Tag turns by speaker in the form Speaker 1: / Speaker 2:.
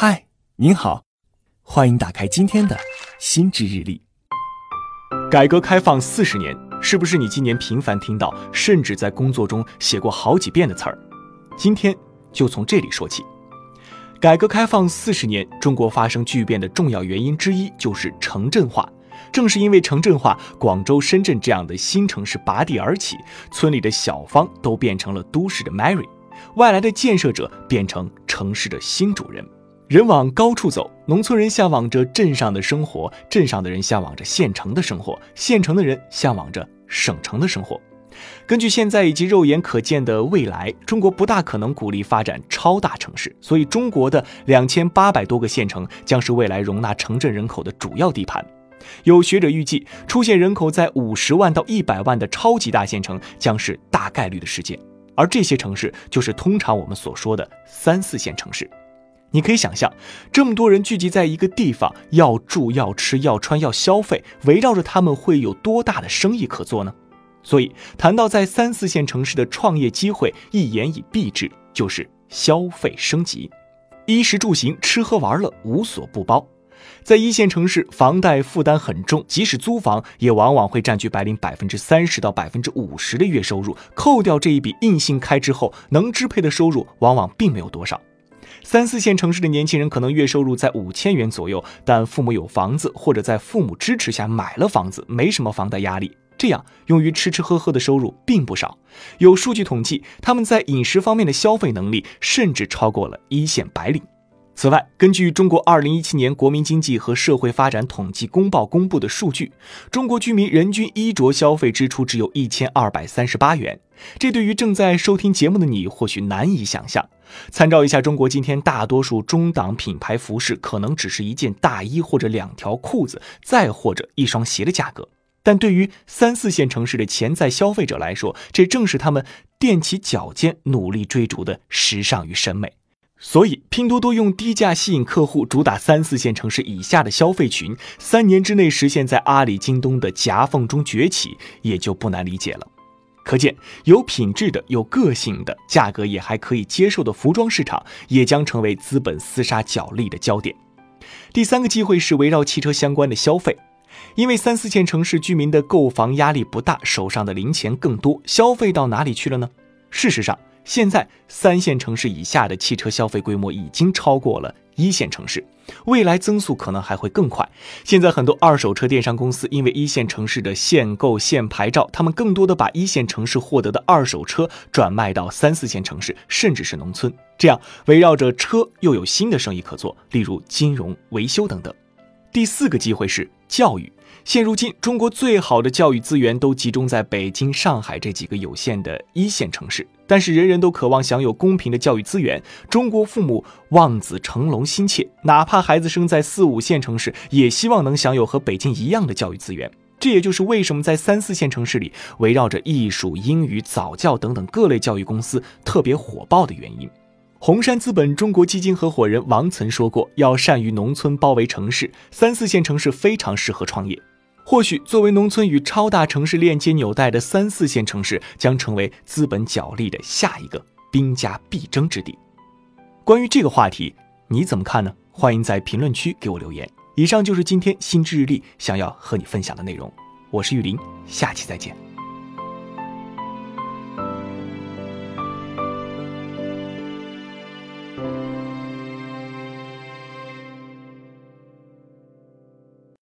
Speaker 1: 嗨，您好，欢迎打开今天的心智日历。
Speaker 2: 改革开放四十年，是不是你今年频繁听到，甚至在工作中写过好几遍的词儿？今天就从这里说起。改革开放四十年，中国发生巨变的重要原因之一就是城镇化。正是因为城镇化，广州、深圳这样的新城市拔地而起，村里的小芳都变成了都市的 Mary，外来的建设者变成城市的新主人。人往高处走，农村人向往着镇上的生活，镇上的人向往着县城的生活，县城的人向往着省城的生活。根据现在以及肉眼可见的未来，中国不大可能鼓励发展超大城市，所以中国的两千八百多个县城将是未来容纳城镇人口的主要地盘。有学者预计，出现人口在五十万到一百万的超级大县城将是大概率的事件，而这些城市就是通常我们所说的三四线城市。你可以想象，这么多人聚集在一个地方，要住、要吃、要穿、要消费，围绕着他们会有多大的生意可做呢？所以，谈到在三四线城市的创业机会，一言以蔽之，就是消费升级，衣食住行、吃喝玩乐无所不包。在一线城市，房贷负担很重，即使租房，也往往会占据白领百分之三十到百分之五十的月收入。扣掉这一笔硬性开支后，能支配的收入往往并没有多少。三四线城市的年轻人可能月收入在五千元左右，但父母有房子，或者在父母支持下买了房子，没什么房贷压力，这样用于吃吃喝喝的收入并不少。有数据统计，他们在饮食方面的消费能力甚至超过了一线白领。此外，根据中国二零一七年国民经济和社会发展统计公报公布的数据，中国居民人均衣着消费支出只有一千二百三十八元。这对于正在收听节目的你或许难以想象。参照一下中国今天大多数中档品牌服饰，可能只是一件大衣或者两条裤子，再或者一双鞋的价格。但对于三四线城市的潜在消费者来说，这正是他们踮起脚尖努力追逐的时尚与审美。所以，拼多多用低价吸引客户，主打三四线城市以下的消费群，三年之内实现在阿里、京东的夹缝中崛起，也就不难理解了。可见，有品质的、有个性的、价格也还可以接受的服装市场，也将成为资本厮杀角力的焦点。第三个机会是围绕汽车相关的消费，因为三四线城市居民的购房压力不大，手上的零钱更多，消费到哪里去了呢？事实上，现在三线城市以下的汽车消费规模已经超过了一线城市，未来增速可能还会更快。现在很多二手车电商公司因为一线城市的限购限牌照，他们更多的把一线城市获得的二手车转卖到三四线城市，甚至是农村，这样围绕着车又有新的生意可做，例如金融、维修等等。第四个机会是教育。现如今，中国最好的教育资源都集中在北京、上海这几个有限的一线城市。但是，人人都渴望享有公平的教育资源。中国父母望子成龙心切，哪怕孩子生在四五线城市，也希望能享有和北京一样的教育资源。这也就是为什么在三四线城市里，围绕着艺术、英语、早教等等各类教育公司特别火爆的原因。红杉资本中国基金合伙人王曾说过：“要善于农村包围城市，三四线城市非常适合创业。”或许作为农村与超大城市链接纽带的三四线城市，将成为资本角力的下一个兵家必争之地。关于这个话题，你怎么看呢？欢迎在评论区给我留言。以上就是今天新知日历想要和你分享的内容。我是玉林，下期再见。